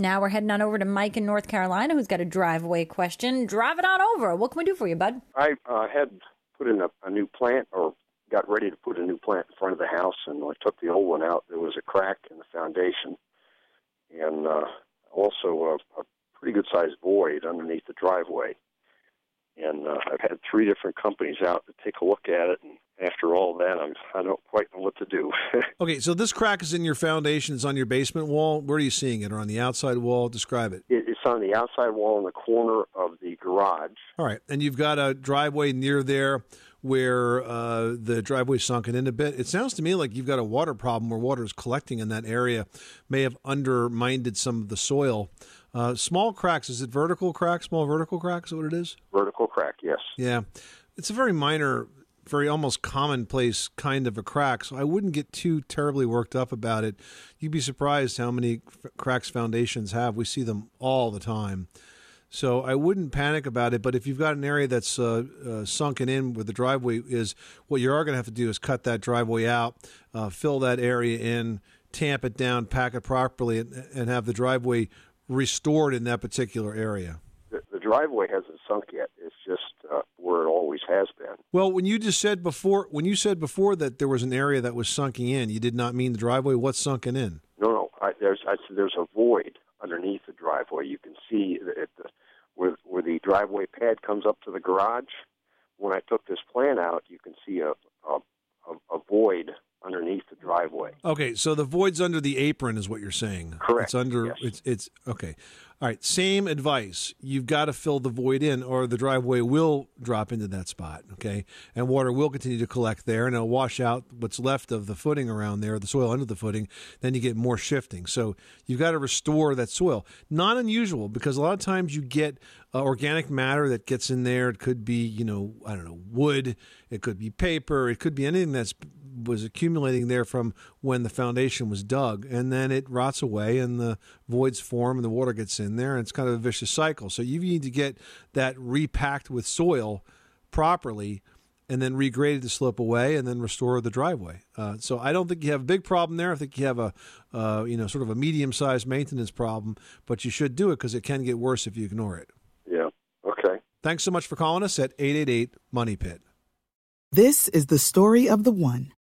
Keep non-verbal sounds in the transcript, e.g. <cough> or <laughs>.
Now we're heading on over to Mike in North Carolina, who's got a driveway question. Drive it on over. What can we do for you, bud? I uh, had put in a, a new plant or got ready to put a new plant in front of the house, and I took the old one out. There was a crack in the foundation, and uh, also a, a pretty good sized void underneath the driveway. And uh, I've had three different companies out to take a look at it, and after all that, I'm, I don't quite know what to do. <laughs> Okay, so this crack is in your foundation. It's on your basement wall. Where are you seeing it? Or on the outside wall? Describe it. it, it's on the outside wall in the corner of the garage. All right, and you've got a driveway near there where uh, the driveway's sunken in a bit. It sounds to me like you've got a water problem where water is collecting in that area, may have undermined some of the soil. Uh, small cracks. Is it vertical cracks? Small vertical cracks? Is what it is? Vertical crack, yes. Yeah, it's a very minor, very almost commonplace kind of a crack. So I wouldn't get too terribly worked up about it. You'd be surprised how many f- cracks foundations have. We see them all the time. So I wouldn't panic about it. But if you've got an area that's uh, uh, sunken in where the driveway is, what you are going to have to do is cut that driveway out, uh, fill that area in, tamp it down, pack it properly, and, and have the driveway restored in that particular area. The, the driveway hasn't sunk yet. Uh, where it always has been. Well, when you just said before, when you said before that there was an area that was sunken in, you did not mean the driveway. What's sunken in? No, no. I, there's I, there's a void underneath the driveway. You can see that the, where where the driveway pad comes up to the garage. When I took this plan out, you can see a a, a, a void underneath the driveway. Okay, so the void's under the apron, is what you're saying. Correct, It's under. yes. It's it's okay. All right. Same advice. You've got to fill the void in, or the driveway will drop into that spot. Okay, and water will continue to collect there, and it'll wash out what's left of the footing around there, the soil under the footing. Then you get more shifting. So you've got to restore that soil. Not unusual because a lot of times you get uh, organic matter that gets in there. It could be, you know, I don't know, wood. It could be paper. It could be anything that's was accumulating there from when the foundation was dug, and then it rots away, and the voids form, and the water gets in there, and it's kind of a vicious cycle. So you need to get that repacked with soil properly, and then regraded to slope away, and then restore the driveway. Uh, so I don't think you have a big problem there. I think you have a, uh, you know, sort of a medium-sized maintenance problem, but you should do it because it can get worse if you ignore it. Yeah. Okay. Thanks so much for calling us at 888 Money Pit. This is the story of the one.